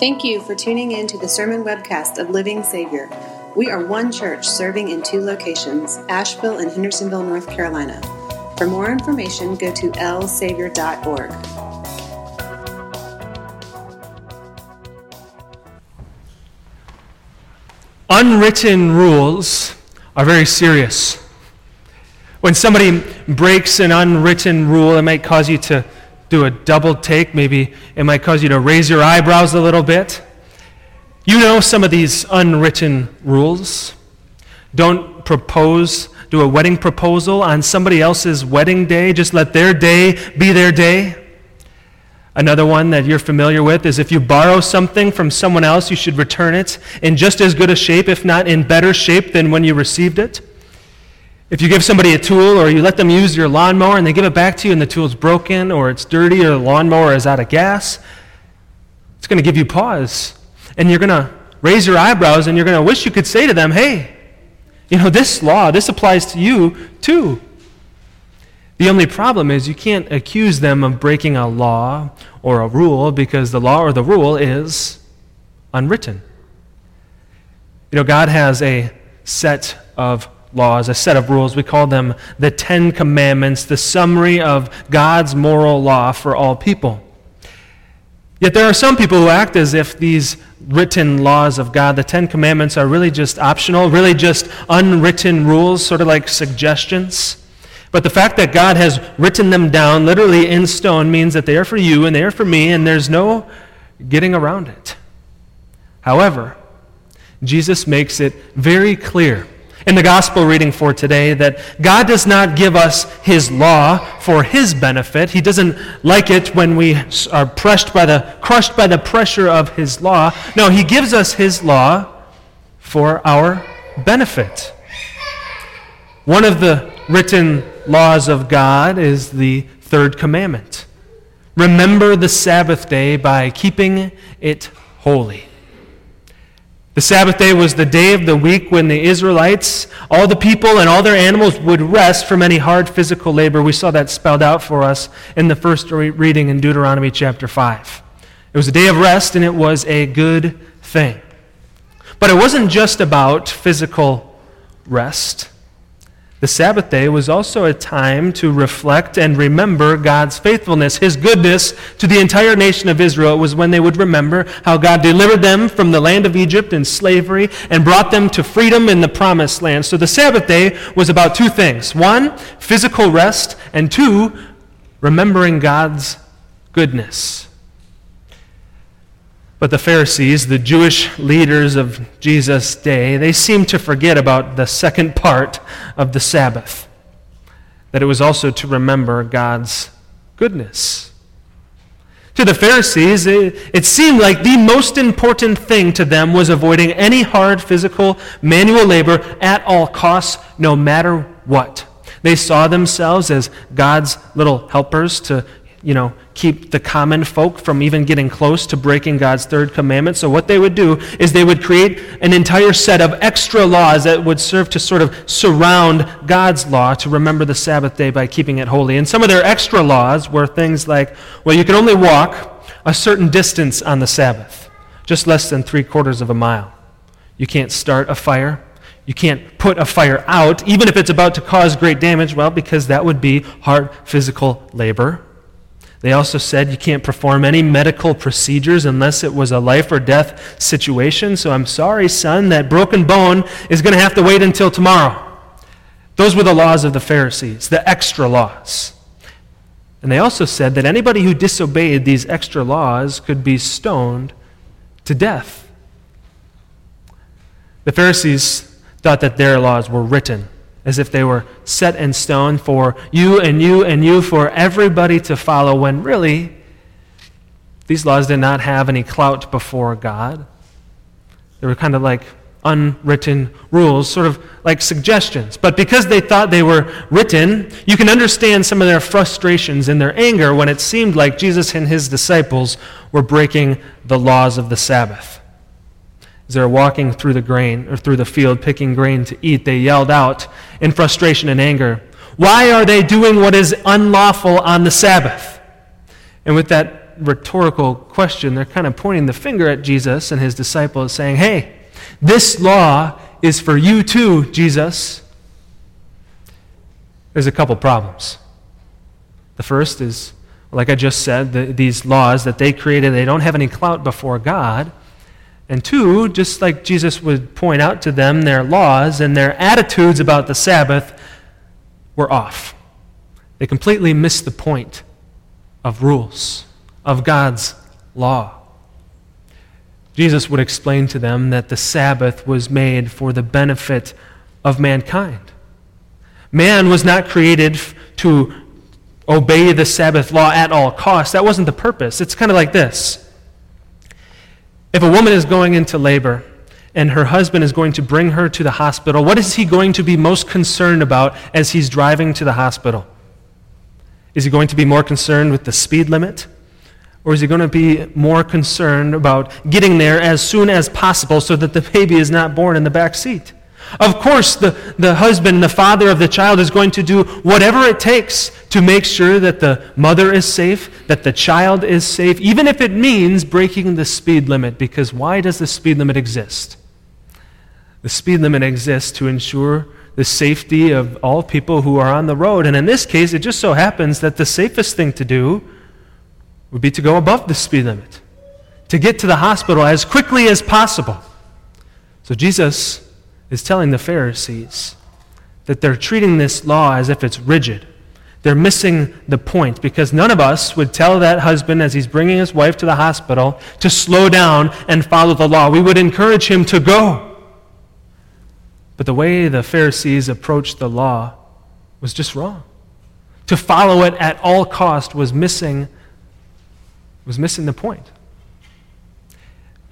Thank you for tuning in to the sermon webcast of Living Savior. We are one church serving in two locations, Asheville and Hendersonville, North Carolina. For more information, go to lsavior.org. Unwritten rules are very serious. When somebody breaks an unwritten rule, it might cause you to do a double take. Maybe it might cause you to raise your eyebrows a little bit. You know some of these unwritten rules. Don't propose, do a wedding proposal on somebody else's wedding day. Just let their day be their day. Another one that you're familiar with is if you borrow something from someone else, you should return it in just as good a shape, if not in better shape than when you received it. If you give somebody a tool or you let them use your lawnmower and they give it back to you and the tool's broken or it's dirty or the lawnmower is out of gas, it's going to give you pause. And you're going to raise your eyebrows and you're going to wish you could say to them, hey, you know, this law, this applies to you too. The only problem is you can't accuse them of breaking a law or a rule because the law or the rule is unwritten. You know, God has a set of laws, a set of rules. We call them the Ten Commandments, the summary of God's moral law for all people. Yet there are some people who act as if these written laws of God, the Ten Commandments, are really just optional, really just unwritten rules, sort of like suggestions. But the fact that God has written them down literally in stone means that they are for you and they are for me, and there's no getting around it. However, Jesus makes it very clear in the gospel reading for today that God does not give us his law for his benefit. He doesn't like it when we are pressed by the, crushed by the pressure of his law. No, he gives us his law for our benefit. One of the written laws of God is the third commandment. Remember the Sabbath day by keeping it holy. The Sabbath day was the day of the week when the Israelites, all the people and all their animals would rest from any hard physical labor. We saw that spelled out for us in the first reading in Deuteronomy chapter 5. It was a day of rest and it was a good thing. But it wasn't just about physical rest. The Sabbath day was also a time to reflect and remember God's faithfulness, His goodness to the entire nation of Israel. It was when they would remember how God delivered them from the land of Egypt in slavery and brought them to freedom in the promised land. So the Sabbath day was about two things one, physical rest, and two, remembering God's goodness. But the Pharisees, the Jewish leaders of Jesus' day, they seemed to forget about the second part of the Sabbath that it was also to remember God's goodness. To the Pharisees, it, it, seemed like the most important thing to them was avoiding any hard physical manual labor at all costs, no matter what. They saw themselves as God's little helpers to you know, keep the common folk from even getting close to breaking God's third commandment. So, what they would do is they would create an entire set of extra laws that would serve to sort of surround God's law to remember the Sabbath day by keeping it holy. And some of their extra laws were things like, well, you can only walk a certain distance on the Sabbath, just less than three quarters of a mile. You can't start a fire. You can't put a fire out, even if it's about to cause great damage, well, because that would be hard physical labor. They also said you can't perform any medical procedures unless it was a life or death situation. So I'm sorry, son, that broken bone is going to have to wait until tomorrow. Those were the laws of the Pharisees, the extra laws. And they also said that anybody who disobeyed these extra laws could be stoned to death. The Pharisees thought that their laws were written as if they were set in stone for you and you and you, for everybody to follow, when really, these laws did not have any clout before God. They were kind of like unwritten rules, sort of like suggestions. But because they thought they were written, you can understand some of their frustrations and their anger when it seemed like Jesus and his disciples were breaking the laws of the Sabbath. As they were walking through the grain or through the field picking grain to eat, they yelled out in frustration and anger, Why are they doing what is unlawful on the Sabbath? And with that rhetorical question, they're kind of pointing the finger at Jesus and his disciples, saying, Hey, this law is for you too, Jesus. There's a couple problems. The first is, like I just said, the, these laws that they created, they don't have any clout before God. And two, just like Jesus would point out to them, their laws and their attitudes about the Sabbath were off. They completely missed the point of rules, of God's law. Jesus would explain to them that the Sabbath was made for the benefit of mankind. Man was not created to obey the Sabbath law at all costs. That wasn't the purpose. It's kind of like this if a woman is going into labor and her husband is going to bring her to the hospital, what is he going to be most concerned about as he's driving to the hospital? Is he going to be more concerned with the speed limit? Or is he going to be more concerned about getting there as soon as possible so that the baby is not born in the back seat? Of course, the, the husband, the father of the child, is going to do whatever it takes to make sure that the mother is safe, that the child is safe, even if it means breaking the speed limit. Because why does the speed limit exist? The speed limit exists to ensure the safety of all people who are on the road. And in this case, it just so happens that the safest thing to do would be to go above the speed limit, to get to the hospital as quickly as possible. So Jesus is telling the Pharisees that they're treating this law as if it's rigid. They're missing the point because none of us would tell that husband as he's bringing his wife to the hospital to slow down and follow the law. We would encourage him to go. But the way the Pharisees approached the law was just wrong. To follow it at all cost was missing was missing the point.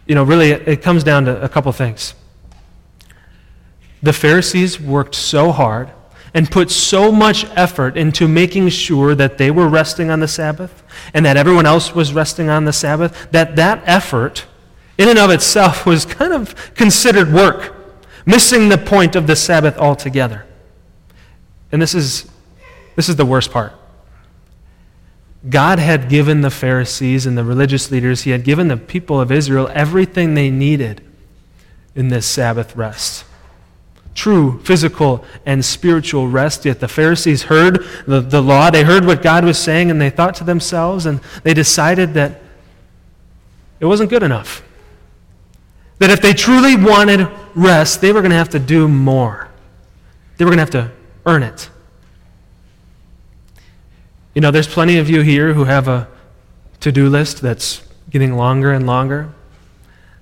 You know, really it comes down to a couple things. The Pharisees worked so hard and put so much effort into making sure that they were resting on the Sabbath and that everyone else was resting on the Sabbath, that that effort in and of itself was kind of considered work, missing the point of the Sabbath altogether. And this is, this is the worst part. God had given the Pharisees and the religious leaders, He had given the people of Israel everything they needed in this Sabbath rest true physical and spiritual rest. Yet the Pharisees heard the, the law, they heard what God was saying, and they thought to themselves, and they decided that it wasn't good enough. That if they truly wanted rest, they were going to have to do more. They were going to have to earn it. You know, there's plenty of you here who have a to do list that's getting longer and longer.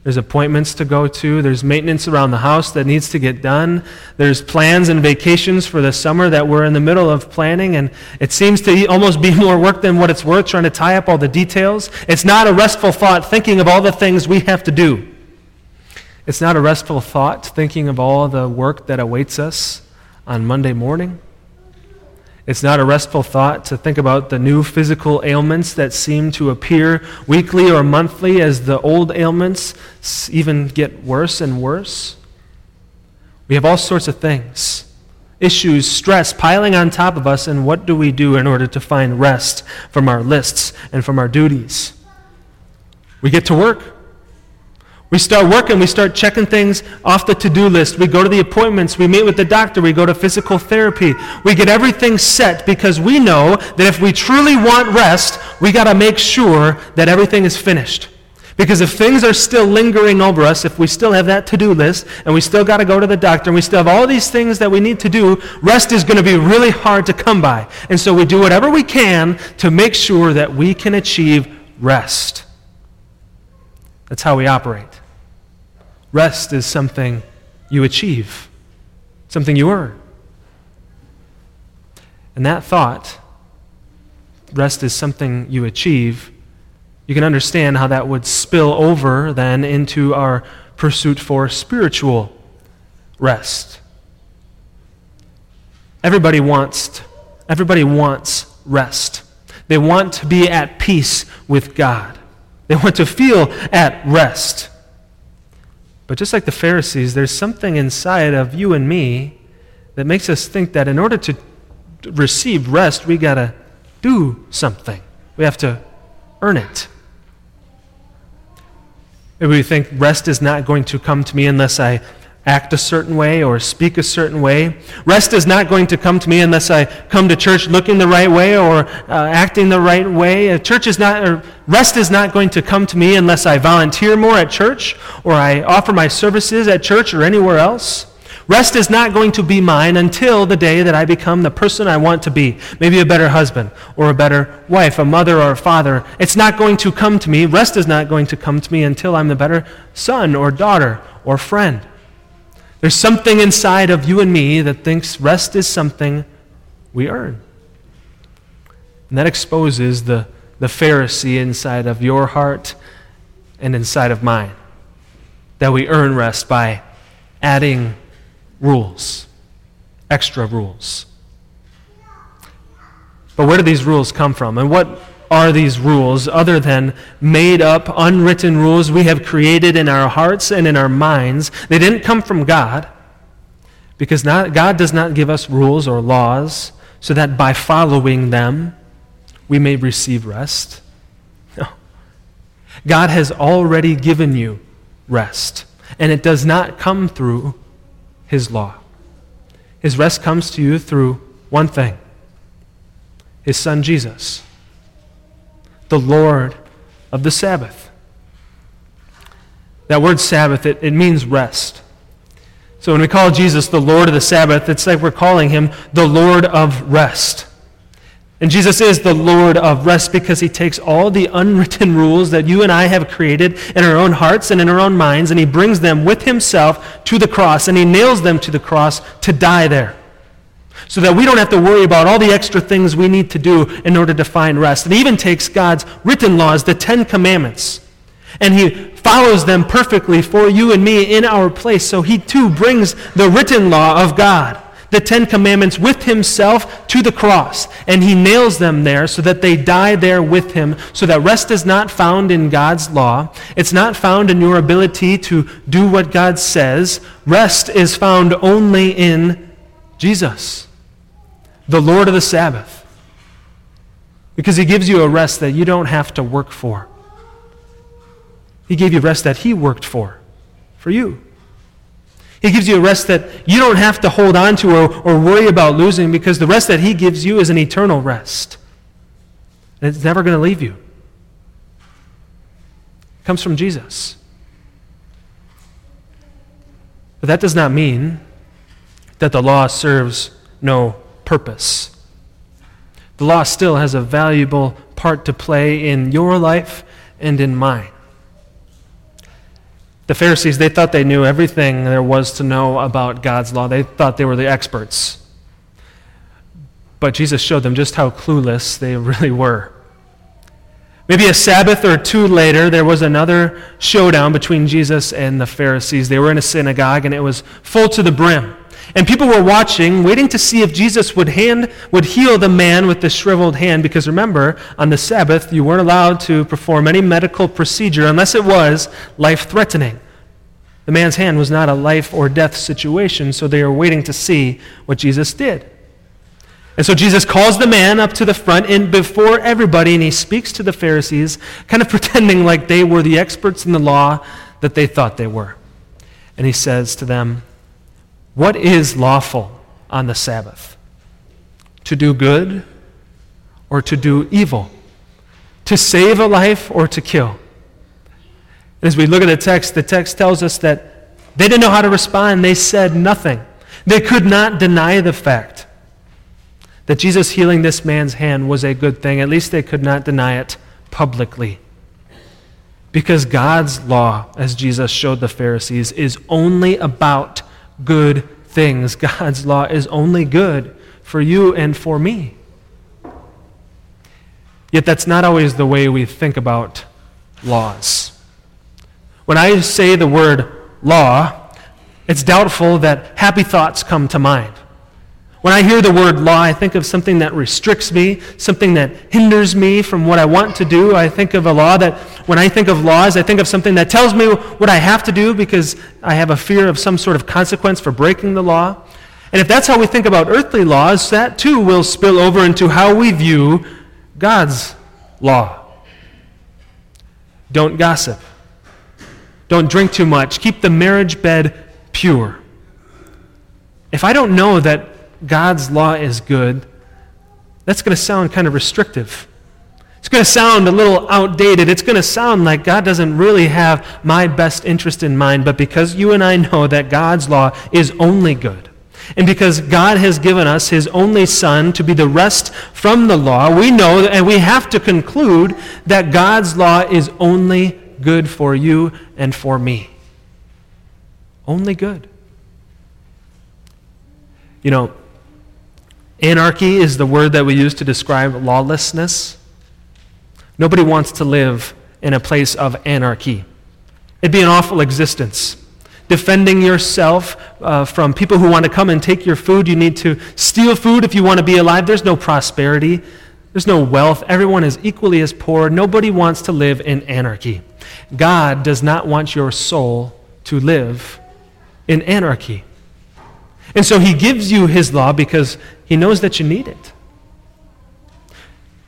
There's appointments to go to. There's maintenance around the house that needs to get done. There's plans and vacations for the summer that we're in the middle of planning, and it seems to almost be more work than what it's worth trying to tie up all the details. It's not a restful thought thinking of all the things we have to do. It's not a restful thought thinking of all the work that awaits us on Monday morning. It's not a restful thought to think about the new physical ailments that seem to appear weekly or monthly as the old ailments even get worse and worse. We have all sorts of things issues, stress piling on top of us, and what do we do in order to find rest from our lists and from our duties? We get to work. We start working, we start checking things off the to do list. We go to the appointments, we meet with the doctor, we go to physical therapy. We get everything set because we know that if we truly want rest, we got to make sure that everything is finished. Because if things are still lingering over us, if we still have that to do list, and we still got to go to the doctor, and we still have all these things that we need to do, rest is going to be really hard to come by. And so we do whatever we can to make sure that we can achieve rest. That's how we operate. Rest is something you achieve, something you earn. And that thought, rest is something you achieve, you can understand how that would spill over then into our pursuit for spiritual rest. Everybody wants, everybody wants rest. They want to be at peace with God. They want to feel at rest. But just like the Pharisees, there's something inside of you and me that makes us think that in order to receive rest, we got to do something. We have to earn it. Maybe we think rest is not going to come to me unless I act a certain way or speak a certain way. Rest is not going to come to me unless I come to church looking the right way or uh, acting the right way. A church is not, rest is not going to come to me unless I volunteer more at church or I offer my services at church or anywhere else. Rest is not going to be mine until the day that I become the person I want to be. Maybe a better husband or a better wife, a mother or a father. It's not going to come to me. Rest is not going to come to me until I'm the better son or daughter or friend. There's something inside of you and me that thinks rest is something we earn. And that exposes the, the Pharisee inside of your heart and inside of mine. That we earn rest by adding rules, extra rules. But where do these rules come from? And what are these rules other than made up, unwritten rules we have created in our hearts and in our minds? They didn't come from God because not, God does not give us rules or laws so that by following them we may receive rest. No. God has already given you rest, and it does not come through His law. His rest comes to you through one thing His Son Jesus the Lord of the Sabbath. That word Sabbath, it, it means rest. So when we call Jesus the Lord of the Sabbath, it's like we're calling him the Lord of rest. And Jesus is the Lord of rest because he takes all the unwritten rules that you and I have created in our own hearts and in our own minds, and he brings them with himself to the cross, and he nails them to the cross to die there so that we don't have to worry about all the extra things we need to do in order to find rest. It even takes God's written laws, the Ten Commandments, and He follows them perfectly for you and me in our place. So He too brings the written law of God, the Ten Commandments, with Himself to the cross, and He nails them there so that they die there with Him, so that rest is not found in God's law. It's not found in your ability to do what God says. Rest is found only in Jesus the Lord of the Sabbath. Because he gives you a rest that you don't have to work for. He gave you rest that he worked for, for you. He gives you a rest that you don't have to hold on to or, or worry about losing because the rest that he gives you is an eternal rest. And it's never going to leave you. It comes from Jesus. But that does not mean that the law serves no purpose. The law still has a valuable part to play in your life and in mine. The Pharisees, they thought they knew everything there was to know about God's law. They thought they were the experts. But Jesus showed them just how clueless they really were. Maybe a Sabbath or two later, there was another showdown between Jesus and the Pharisees. They were in a synagogue, and it was full to the brim. And people were watching, waiting to see if Jesus would, hand, would heal the man with the shriveled hand. Because remember, on the Sabbath, you weren't allowed to perform any medical procedure unless it was life threatening. The man's hand was not a life or death situation, so they were waiting to see what Jesus did. And so Jesus calls the man up to the front and before everybody, and he speaks to the Pharisees, kind of pretending like they were the experts in the law that they thought they were. And he says to them, what is lawful on the Sabbath? To do good or to do evil? To save a life or to kill? as we look at the text, the text tells us that they didn't know how to respond. They said nothing. They could not deny the fact that Jesus healing this man's hand was a good thing. At least they could not deny it publicly. Because God's law, as Jesus showed the Pharisees, is only about good things. God's law is only good for you and for me. Yet that's not always the way we think about laws. When I say the word law, it's doubtful that happy thoughts come to mind. When I hear the word law, I think of something that restricts me, something that hinders me from what I want to do. I think of a law that, when I think of laws, I think of something that tells me what I have to do because I have a fear of some sort of consequence for breaking the law. And if that's how we think about earthly laws, that too will spill over into how we view God's law. Don't gossip. Don't drink too much. Keep the marriage bed pure. If I don't know that God's law is good, that's going to sound kind of restrictive. It's going to sound a little outdated. It's going to sound like God doesn't really have my best interest in mind, but because you and I know that God's law is only good, and because God has given us his only Son to be the rest from the law, we know and we have to conclude that God's law is only good for you and for me. Only good. You know, anarchy is the word that we use to describe lawlessness. Nobody wants to live in a place of anarchy. It'd be an awful existence. Defending yourself uh, from people who want to come and take your food. You need to steal food if you want to be alive. There's no prosperity, there's no wealth. Everyone is equally as poor. Nobody wants to live in anarchy. God does not want your soul to live in anarchy. And so he gives you his law because he knows that you need it.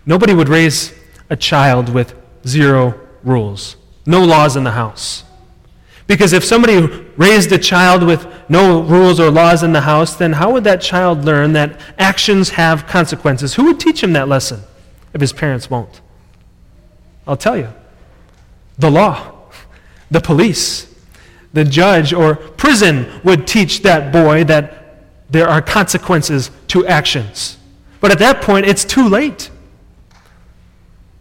Nobody would raise a child with zero rules, no laws in the house. Because if somebody raised a child with no rules or laws in the house, then how would that child learn that actions have consequences? Who would teach him that lesson if his parents won't? I'll tell you the law, the police, the judge, or prison would teach that boy that there are consequences to actions. But at that point, it's too late.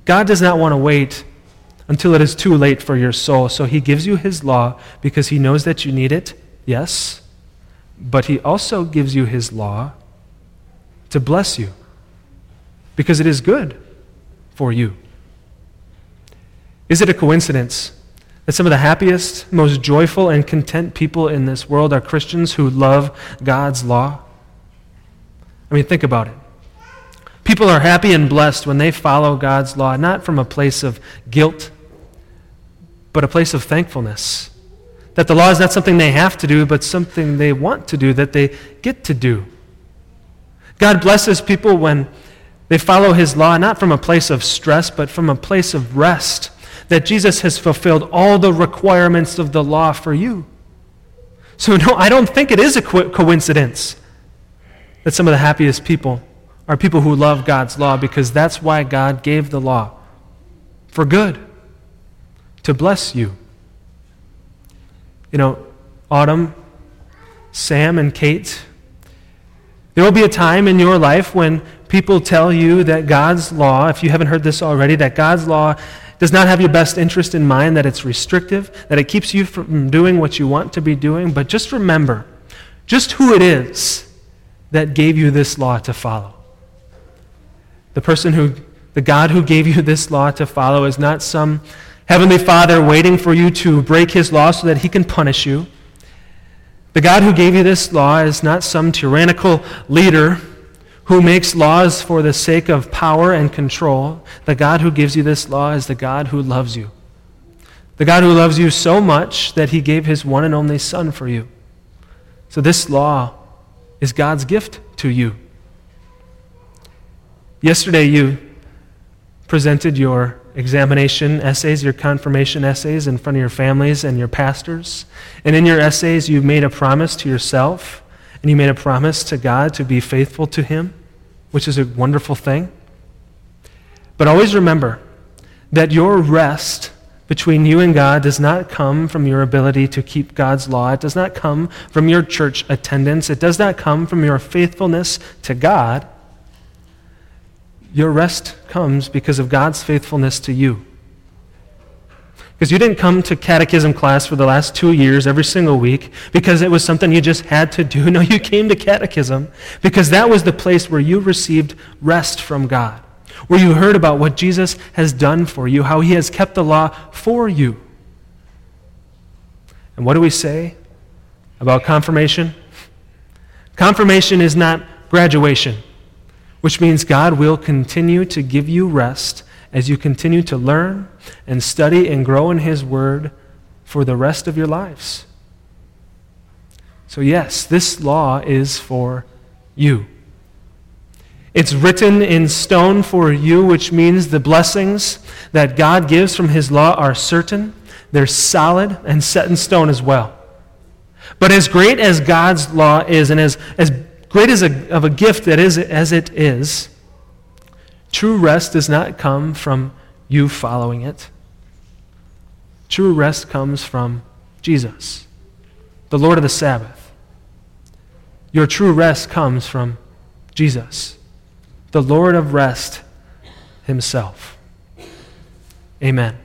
God does not want to wait until it is too late for your soul. So he gives you his law because he knows that you need it, yes, but he also gives you his law to bless you because it is good for you. Is it a coincidence that some of the happiest, most joyful, and content people in this world are Christians who love God's law? I mean, think about it. People are happy and blessed when they follow God's law, not from a place of guilt, but a place of thankfulness. That the law is not something they have to do, but something they want to do, that they get to do. God blesses people when they follow his law, not from a place of stress, but from a place of rest. That Jesus has fulfilled all the requirements of the law for you. So, no, I don't think it is a co- coincidence that some of the happiest people are people who love God's law because that's why God gave the law for good, to bless you. You know, Autumn, Sam, and Kate, there will be a time in your life when people tell you that God's law, if you haven't heard this already, that God's law does not have your best interest in mind, that it's restrictive, that it keeps you from doing what you want to be doing. But just remember just who it is that gave you this law to follow. The person who, the God who gave you this law to follow is not some heavenly father waiting for you to break his law so that he can punish you. The God who gave you this law is not some tyrannical leader who makes laws for the sake of power and control. The God who gives you this law is the God who loves you. The God who loves you so much that he gave his one and only Son for you. So this law is God's gift to you. Yesterday, you presented your examination essays, your confirmation essays in front of your families and your pastors. And in your essays, you made a promise to yourself and you made a promise to God to be faithful to Him, which is a wonderful thing. But always remember that your rest between you and God does not come from your ability to keep God's law. It does not come from your church attendance. It does not come from your faithfulness to God. Your rest comes because of God's faithfulness to you. Because you didn't come to catechism class for the last two years every single week because it was something you just had to do. No, you came to catechism because that was the place where you received rest from God, where you heard about what Jesus has done for you, how he has kept the law for you. And what do we say about confirmation? Confirmation is not graduation which means God will continue to give you rest as you continue to learn and study and grow in His Word for the rest of your lives. So, yes, this law is for you. It's written in stone for you, which means the blessings that God gives from His law are certain. they're solid and set in stone as well. But as great as God's law is, and as, as great as a, of a gift that is as it is, true rest does not come from you following it. True rest comes from Jesus, the Lord of the Sabbath. Your true rest comes from Jesus, the Lord of rest himself. Amen.